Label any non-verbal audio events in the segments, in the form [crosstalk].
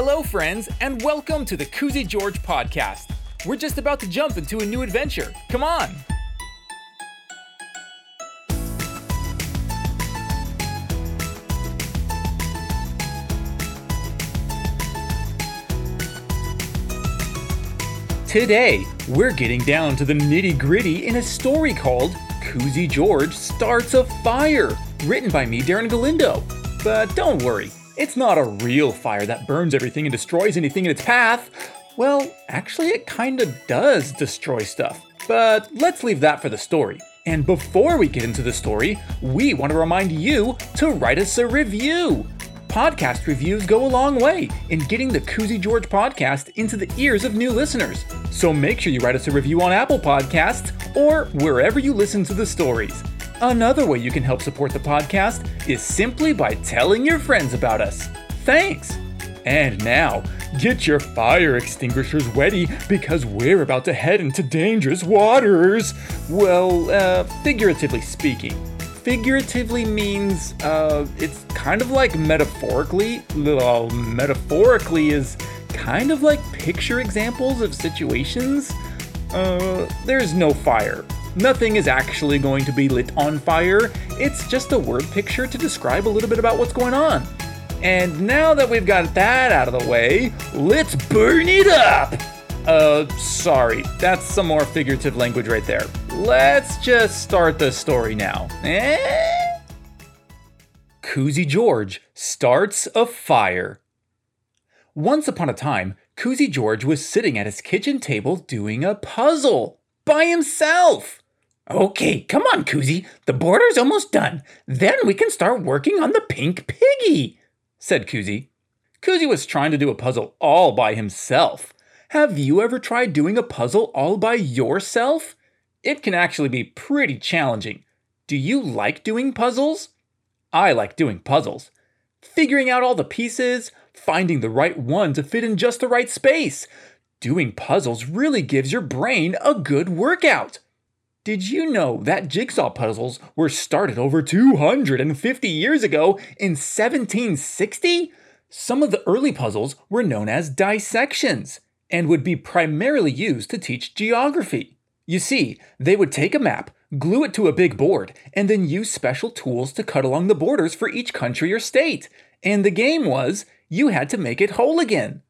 Hello, friends, and welcome to the Koozy George podcast. We're just about to jump into a new adventure. Come on! Today, we're getting down to the nitty gritty in a story called Koozy George Starts a Fire, written by me, Darren Galindo. But don't worry, it's not a real fire that burns everything and destroys anything in its path. Well, actually, it kinda does destroy stuff. But let's leave that for the story. And before we get into the story, we want to remind you to write us a review. Podcast reviews go a long way in getting the Koozy George podcast into the ears of new listeners. So make sure you write us a review on Apple Podcasts or wherever you listen to the stories. Another way you can help support the podcast is simply by telling your friends about us. Thanks! And now, get your fire extinguishers ready because we're about to head into dangerous waters. Well, uh, figuratively speaking. Figuratively means, uh, it's kind of like metaphorically. Well, metaphorically is kind of like picture examples of situations. Uh, there's no fire, Nothing is actually going to be lit on fire, it's just a word picture to describe a little bit about what's going on. And now that we've got that out of the way, let's burn it up! Uh, sorry, that's some more figurative language right there. Let's just start the story now. Eh? Koozy George starts a fire. Once upon a time, Koozy George was sitting at his kitchen table doing a puzzle by himself. Okay, come on, Koozy. The border's almost done. Then we can start working on the pink piggy, said Koozy. Koozy was trying to do a puzzle all by himself. Have you ever tried doing a puzzle all by yourself? It can actually be pretty challenging. Do you like doing puzzles? I like doing puzzles. Figuring out all the pieces, finding the right one to fit in just the right space. Doing puzzles really gives your brain a good workout. Did you know that jigsaw puzzles were started over 250 years ago in 1760? Some of the early puzzles were known as dissections and would be primarily used to teach geography. You see, they would take a map, glue it to a big board, and then use special tools to cut along the borders for each country or state. And the game was you had to make it whole again.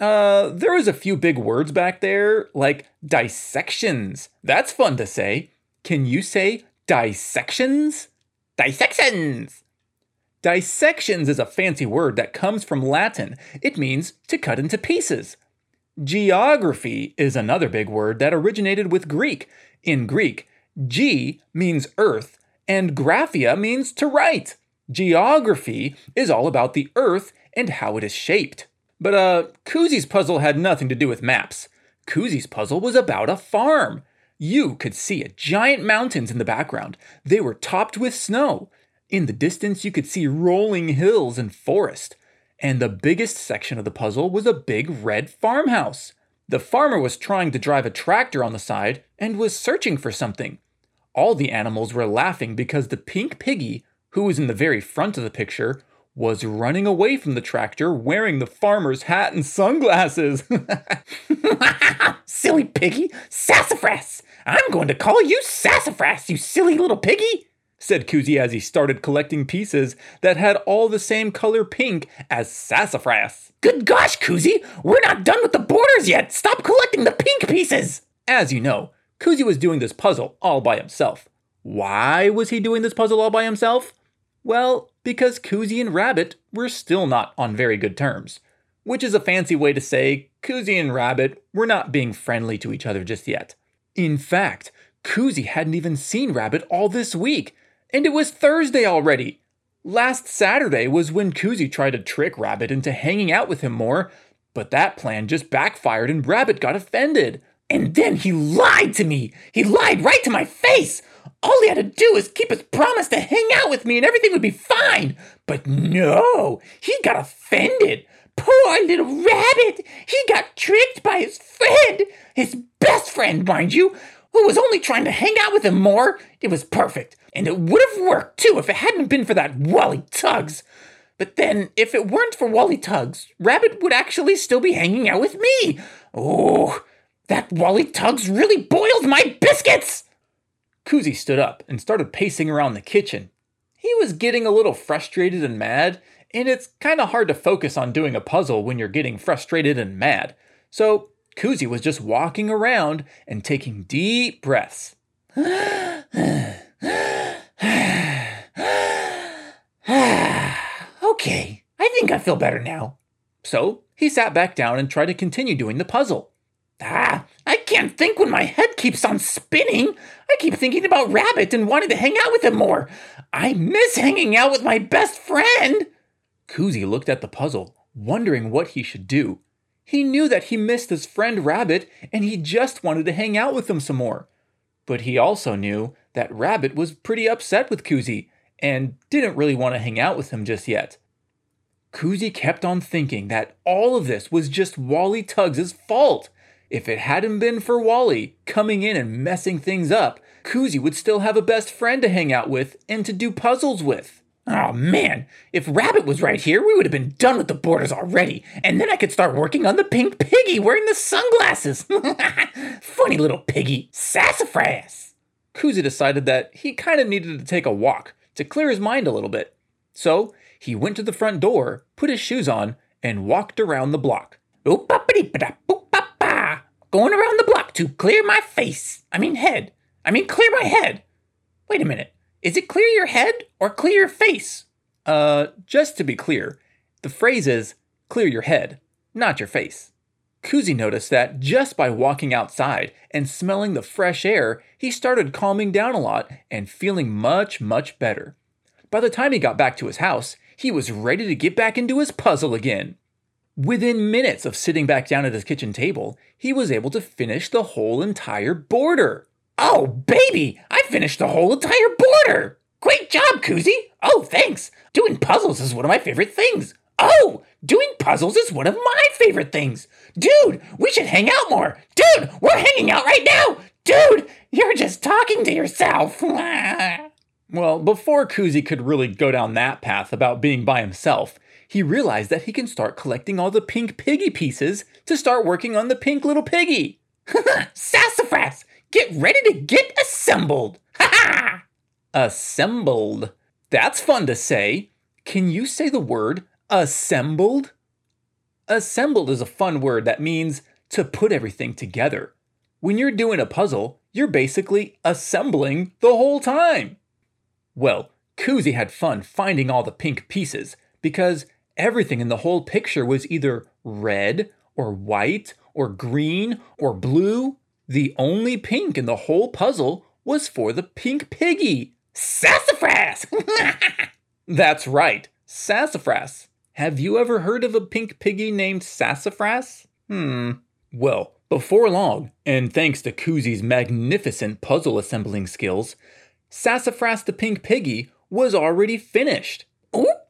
Uh, there was a few big words back there, like dissections. That's fun to say. Can you say dissections? Dissections! Dissections is a fancy word that comes from Latin. It means to cut into pieces. Geography is another big word that originated with Greek. In Greek, ge means earth, and graphia means to write. Geography is all about the earth and how it is shaped. But uh, Koozy's puzzle had nothing to do with maps. Koozy's puzzle was about a farm. You could see a giant mountains in the background. They were topped with snow. In the distance, you could see rolling hills and forest. And the biggest section of the puzzle was a big red farmhouse. The farmer was trying to drive a tractor on the side and was searching for something. All the animals were laughing because the pink piggy, who was in the very front of the picture, was running away from the tractor wearing the farmer's hat and sunglasses. [laughs] silly piggy! Sassafras! I'm going to call you Sassafras, you silly little piggy! said Koozy as he started collecting pieces that had all the same color pink as sassafras. Good gosh, Koozy! We're not done with the borders yet! Stop collecting the pink pieces! As you know, Koozy was doing this puzzle all by himself. Why was he doing this puzzle all by himself? Well, because Koozy and Rabbit were still not on very good terms, which is a fancy way to say Koozy and Rabbit were not being friendly to each other just yet. In fact, Koozy hadn't even seen Rabbit all this week, and it was Thursday already. Last Saturday was when Koozy tried to trick Rabbit into hanging out with him more, but that plan just backfired and Rabbit got offended. And then he lied to me! He lied right to my face! All he had to do was keep his promise to hang out with me and everything would be fine. But no, he got offended. Poor little rabbit! He got tricked by his friend, his best friend, mind you, who was only trying to hang out with him more. It was perfect, and it would have worked too if it hadn't been for that Wally Tugs. But then, if it weren't for Wally Tugs, Rabbit would actually still be hanging out with me. Oh, that Wally Tugs really boiled my biscuits! Koozy stood up and started pacing around the kitchen. He was getting a little frustrated and mad, and it's kind of hard to focus on doing a puzzle when you're getting frustrated and mad. So Koozy was just walking around and taking deep breaths. [sighs] okay, I think I feel better now. So he sat back down and tried to continue doing the puzzle. Ah, can't think when my head keeps on spinning. I keep thinking about Rabbit and wanting to hang out with him more. I miss hanging out with my best friend. Koozy looked at the puzzle, wondering what he should do. He knew that he missed his friend Rabbit and he just wanted to hang out with him some more. But he also knew that Rabbit was pretty upset with Koozy and didn't really want to hang out with him just yet. Koozy kept on thinking that all of this was just Wally Tugs' fault. If it hadn't been for Wally coming in and messing things up, Koozy would still have a best friend to hang out with and to do puzzles with. Oh man, if Rabbit was right here, we would have been done with the borders already, and then I could start working on the pink piggy wearing the sunglasses. [laughs] Funny little piggy, sassafras. Koozy decided that he kind of needed to take a walk, to clear his mind a little bit. So he went to the front door, put his shoes on, and walked around the block. Going around the block to clear my face. I mean, head. I mean, clear my head. Wait a minute. Is it clear your head or clear your face? Uh, just to be clear, the phrase is clear your head, not your face. Koozy noticed that just by walking outside and smelling the fresh air, he started calming down a lot and feeling much, much better. By the time he got back to his house, he was ready to get back into his puzzle again. Within minutes of sitting back down at his kitchen table, he was able to finish the whole entire border. Oh, baby, I finished the whole entire border! Great job, Koozy! Oh, thanks! Doing puzzles is one of my favorite things. Oh, doing puzzles is one of my favorite things. Dude, we should hang out more. Dude, we're hanging out right now. Dude, you're just talking to yourself. [laughs] well, before Koozy could really go down that path about being by himself, he realized that he can start collecting all the pink piggy pieces to start working on the pink little piggy. [laughs] Sassafras, get ready to get assembled. [laughs] Assembled. That's fun to say. Can you say the word Assembled? Assembled is a fun word that means to put everything together. When you're doing a puzzle, you're basically assembling the whole time. Well, Koozy had fun finding all the pink pieces because everything in the whole picture was either red or white or green or blue. The only pink in the whole puzzle was for the pink piggy. Sassafras! [laughs] That's right, sassafras. Have you ever heard of a pink piggy named Sassafras? Hmm. Well, before long, and thanks to Koozy's magnificent puzzle assembling skills, Sassafras the Pink Piggy was already finished.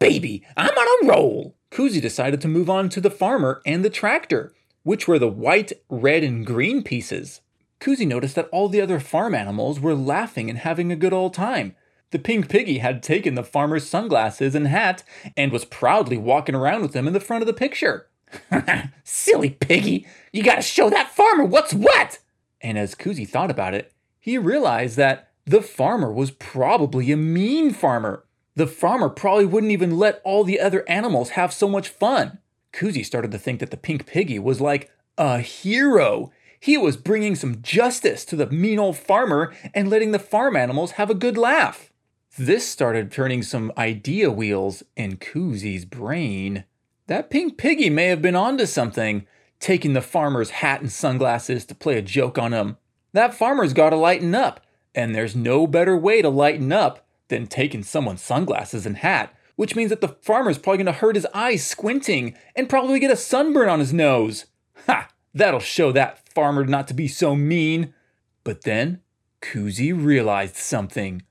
Baby, I'm on a roll! Koozy decided to move on to the farmer and the tractor, which were the white, red, and green pieces. Koozy noticed that all the other farm animals were laughing and having a good old time, the pink piggy had taken the farmer's sunglasses and hat and was proudly walking around with them in the front of the picture. [laughs] Silly piggy, you gotta show that farmer what's what! And as Koozy thought about it, he realized that the farmer was probably a mean farmer. The farmer probably wouldn't even let all the other animals have so much fun. Koozy started to think that the pink piggy was like a hero. He was bringing some justice to the mean old farmer and letting the farm animals have a good laugh. This started turning some idea wheels in Koozy's brain. That pink piggy may have been onto something, taking the farmer's hat and sunglasses to play a joke on him. That farmer's gotta lighten up, and there's no better way to lighten up than taking someone's sunglasses and hat, which means that the farmer's probably gonna hurt his eyes squinting and probably get a sunburn on his nose. Ha! That'll show that farmer not to be so mean. But then, Koozy realized something.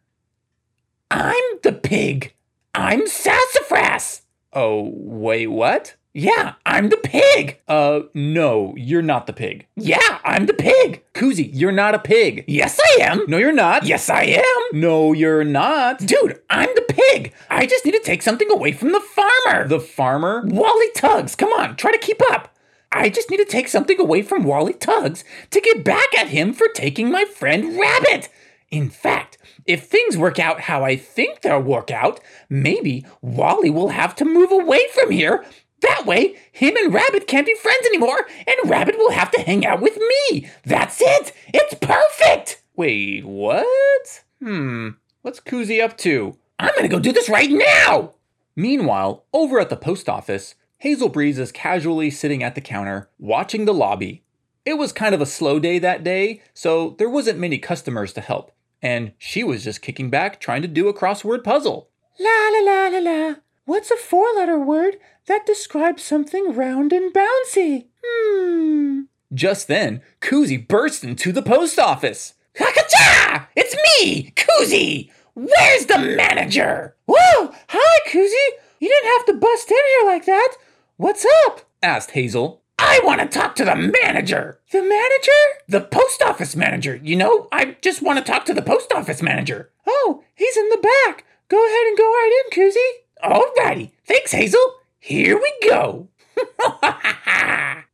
I'm the pig. I'm Sassafras. Oh, wait, what? Yeah, I'm the pig. Uh, no, you're not the pig. Yeah, I'm the pig. Koozy, you're not a pig. Yes, I am. No, you're not. Yes, I am. No, you're not. Dude, I'm the pig. I just need to take something away from the farmer. The farmer? Wally Tugs, come on, try to keep up. I just need to take something away from Wally Tugs to get back at him for taking my friend Rabbit. In fact, if things work out how I think they'll work out, maybe Wally will have to move away from here. That way, him and Rabbit can't be friends anymore, and Rabbit will have to hang out with me. That's it. It's perfect. Wait, what? Hmm, what's Koozy up to? I'm gonna go do this right now. Meanwhile, over at the post office, Hazel Breeze is casually sitting at the counter, watching the lobby. It was kind of a slow day that day, so there wasn't many customers to help, and she was just kicking back trying to do a crossword puzzle. La la la la la. What's a four letter word that describes something round and bouncy? Hmm. Just then, Koozy burst into the post office. Hakacha! It's me, Koozy. Where's the manager? Whoa! Hi, Koozy. You didn't have to bust in here like that. What's up? asked Hazel. I want to talk to the manager. The manager? The post office manager. You know, I just want to talk to the post office manager. Oh, he's in the back. Go ahead and go right in, Koozy. Alrighty. Thanks, Hazel. Here we go. [laughs]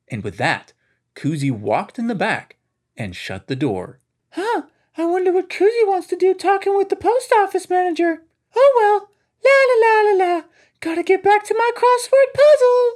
and with that, Koozy walked in the back and shut the door. Huh. I wonder what Koozy wants to do talking with the post office manager. Oh well. La la la la la. Gotta get back to my crossword puzzle.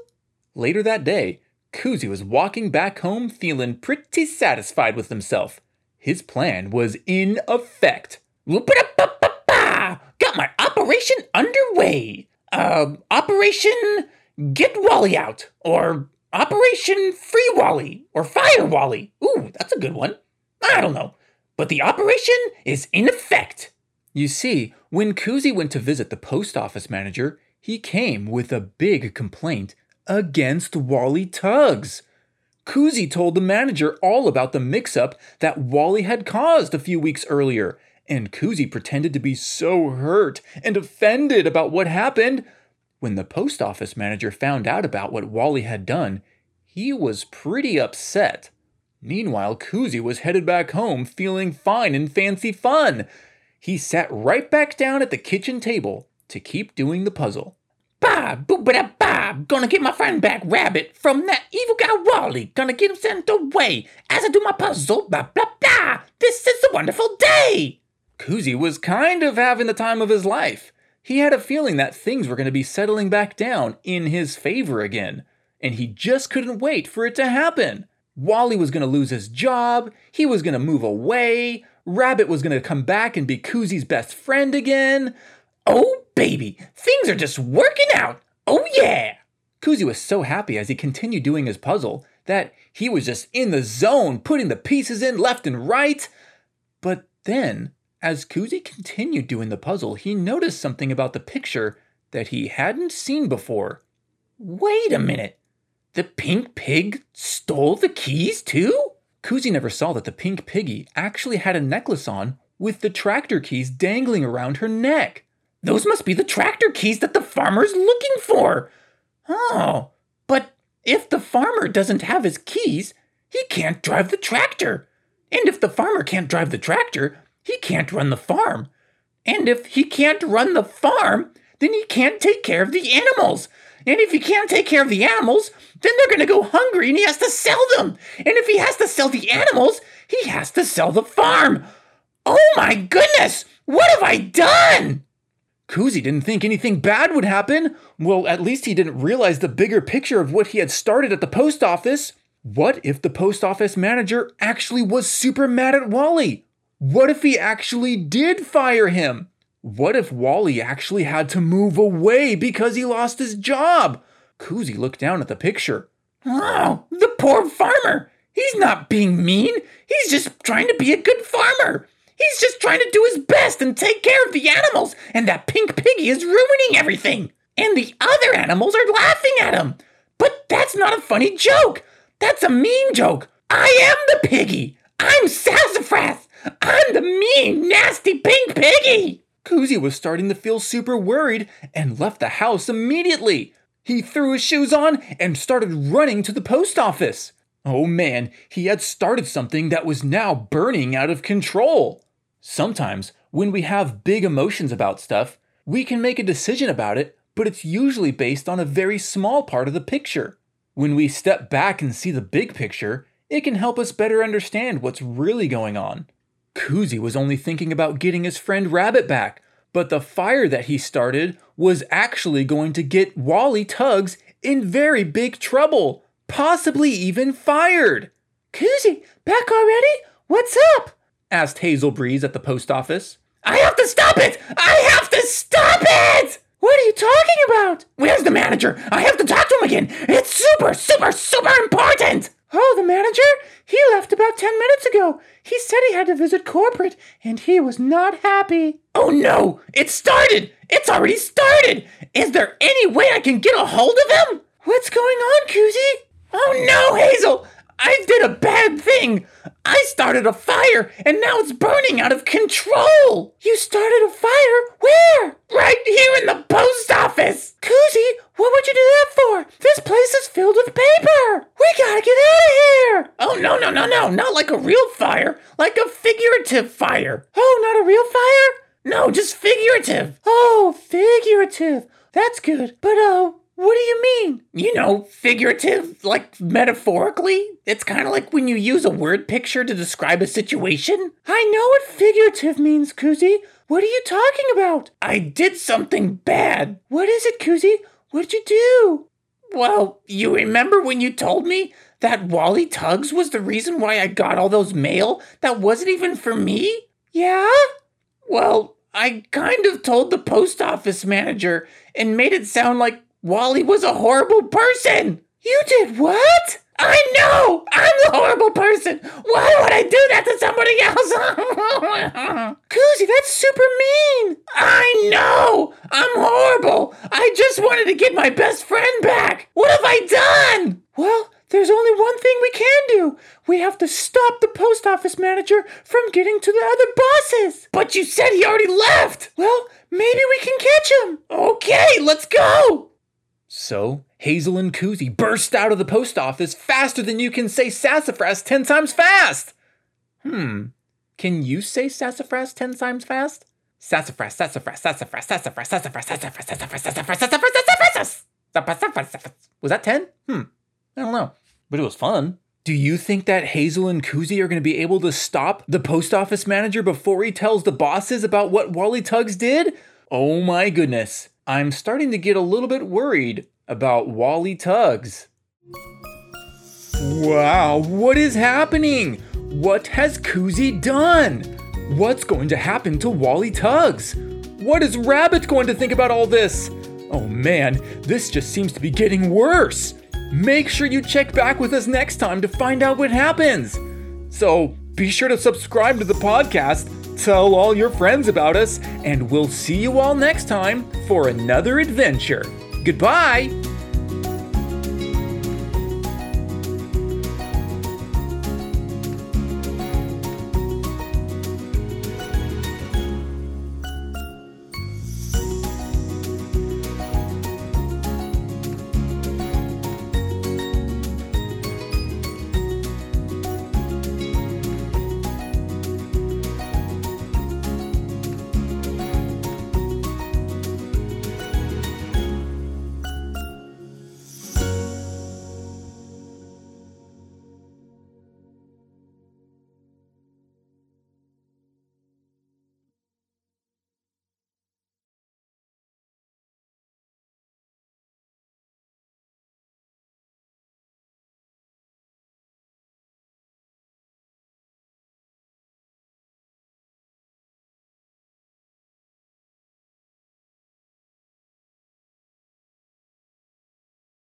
Later that day, Koozy was walking back home feeling pretty satisfied with himself. His plan was in effect. Got my operation underway. Uh, Operation Get Wally Out, or Operation Free Wally, or Fire Wally. Ooh, that's a good one. I don't know. But the operation is in effect. You see, when Koozy went to visit the post office manager, he came with a big complaint against Wally Tugs. Koozy told the manager all about the mix up that Wally had caused a few weeks earlier, and Koozy pretended to be so hurt and offended about what happened. When the post office manager found out about what Wally had done, he was pretty upset. Meanwhile, Koozy was headed back home feeling fine and fancy fun. He sat right back down at the kitchen table to keep doing the puzzle. Bob, boobada Bob, gonna get my friend back, Rabbit, from that evil guy Wally. Gonna get him sent away as I do my puzzle. Blah blah blah. This is a wonderful day. Koozy was kind of having the time of his life. He had a feeling that things were going to be settling back down in his favor again, and he just couldn't wait for it to happen. Wally was going to lose his job, he was going to move away, Rabbit was going to come back and be Koozy's best friend again. Oh, baby, things are just working out. Oh, yeah. Koozy was so happy as he continued doing his puzzle that he was just in the zone, putting the pieces in left and right. But then, as Koozy continued doing the puzzle, he noticed something about the picture that he hadn't seen before. Wait a minute. The pink pig stole the keys too? Koozy never saw that the pink piggy actually had a necklace on with the tractor keys dangling around her neck. Those must be the tractor keys that the farmer's looking for. Oh, but if the farmer doesn't have his keys, he can't drive the tractor. And if the farmer can't drive the tractor, he can't run the farm. And if he can't run the farm, then he can't take care of the animals. And if he can't take care of the animals, then they're going to go hungry and he has to sell them. And if he has to sell the animals, he has to sell the farm. Oh my goodness! What have I done? Koozy didn't think anything bad would happen. Well, at least he didn't realize the bigger picture of what he had started at the post office. What if the post office manager actually was super mad at Wally? What if he actually did fire him? What if Wally actually had to move away because he lost his job? Koozy looked down at the picture. Oh, the poor farmer! He's not being mean. He's just trying to be a good farmer. He's just trying to do his best and take care of the animals, and that pink piggy is ruining everything. And the other animals are laughing at him. But that's not a funny joke. That's a mean joke. I am the piggy. I'm Sassafras. I'm the mean, nasty pink piggy. Koozy was starting to feel super worried and left the house immediately. He threw his shoes on and started running to the post office. Oh man, he had started something that was now burning out of control. Sometimes, when we have big emotions about stuff, we can make a decision about it, but it's usually based on a very small part of the picture. When we step back and see the big picture, it can help us better understand what's really going on. Koozy was only thinking about getting his friend Rabbit back, but the fire that he started was actually going to get Wally Tugs in very big trouble, possibly even fired. Koozy, back already? What's up? asked Hazel Breeze at the post office. I have to stop it! I have to stop it! What are you talking about? Where's the manager? I have to talk to him again. It's super, super, super important. Oh, the manager? He left about 10 minutes ago. He said he had to visit corporate, and he was not happy. Oh no! It started! It's already started! Is there any way I can get a hold of him? What's going on, Koozy? Oh no, Hazel! I did a bad thing! I started a fire, and now it's burning out of control! You started a fire? Where? Right here in the post office! Koozy, what would you do that for? This place is filled with paper! We gotta get out of here! Oh, no, no, no, no, not like a real fire, like a figurative fire. Oh, not a real fire? No, just figurative. Oh, figurative. That's good. But, uh, what do you mean? You know, figurative, like metaphorically. It's kind of like when you use a word picture to describe a situation. I know what figurative means, Koozy. What are you talking about? I did something bad. What is it, Koozy? What did you do? Well, you remember when you told me that Wally Tugs was the reason why I got all those mail that wasn't even for me? Yeah? Well, I kind of told the post office manager and made it sound like Wally was a horrible person. You did what? I know! I'm the horrible person! Why would I do that to somebody else? [laughs] Koozy, that's super mean! I know! I'm horrible! I just wanted to get my best friend back! What have I done? Well, there's only one thing we can do. We have to stop the post office manager from getting to the other bosses. But you said he already left! Well, maybe we can catch him. Okay, let's go! So, Hazel and Koozy burst out of the post office faster than you can say sassafras 10 times fast. Hmm, can you say sassafras 10 times fast? Sassafras, sassafras, sassafras, sassafras, sassafras, sassafras, sassafras, sassafras, sassafras, sassafras. sassafras, sassafras. Was that 10? Hmm, I don't know, but it was fun. Do you think that Hazel and Koozy are going to be able to stop the post office manager before he tells the bosses about what Wally Tugs did? Oh my goodness. I'm starting to get a little bit worried about Wally Tugs. Wow, what is happening? What has Koozy done? What's going to happen to Wally Tugs? What is Rabbit going to think about all this? Oh man, this just seems to be getting worse. Make sure you check back with us next time to find out what happens. So be sure to subscribe to the podcast tell all your friends about us, and we'll see you all next time for another adventure. Goodbye!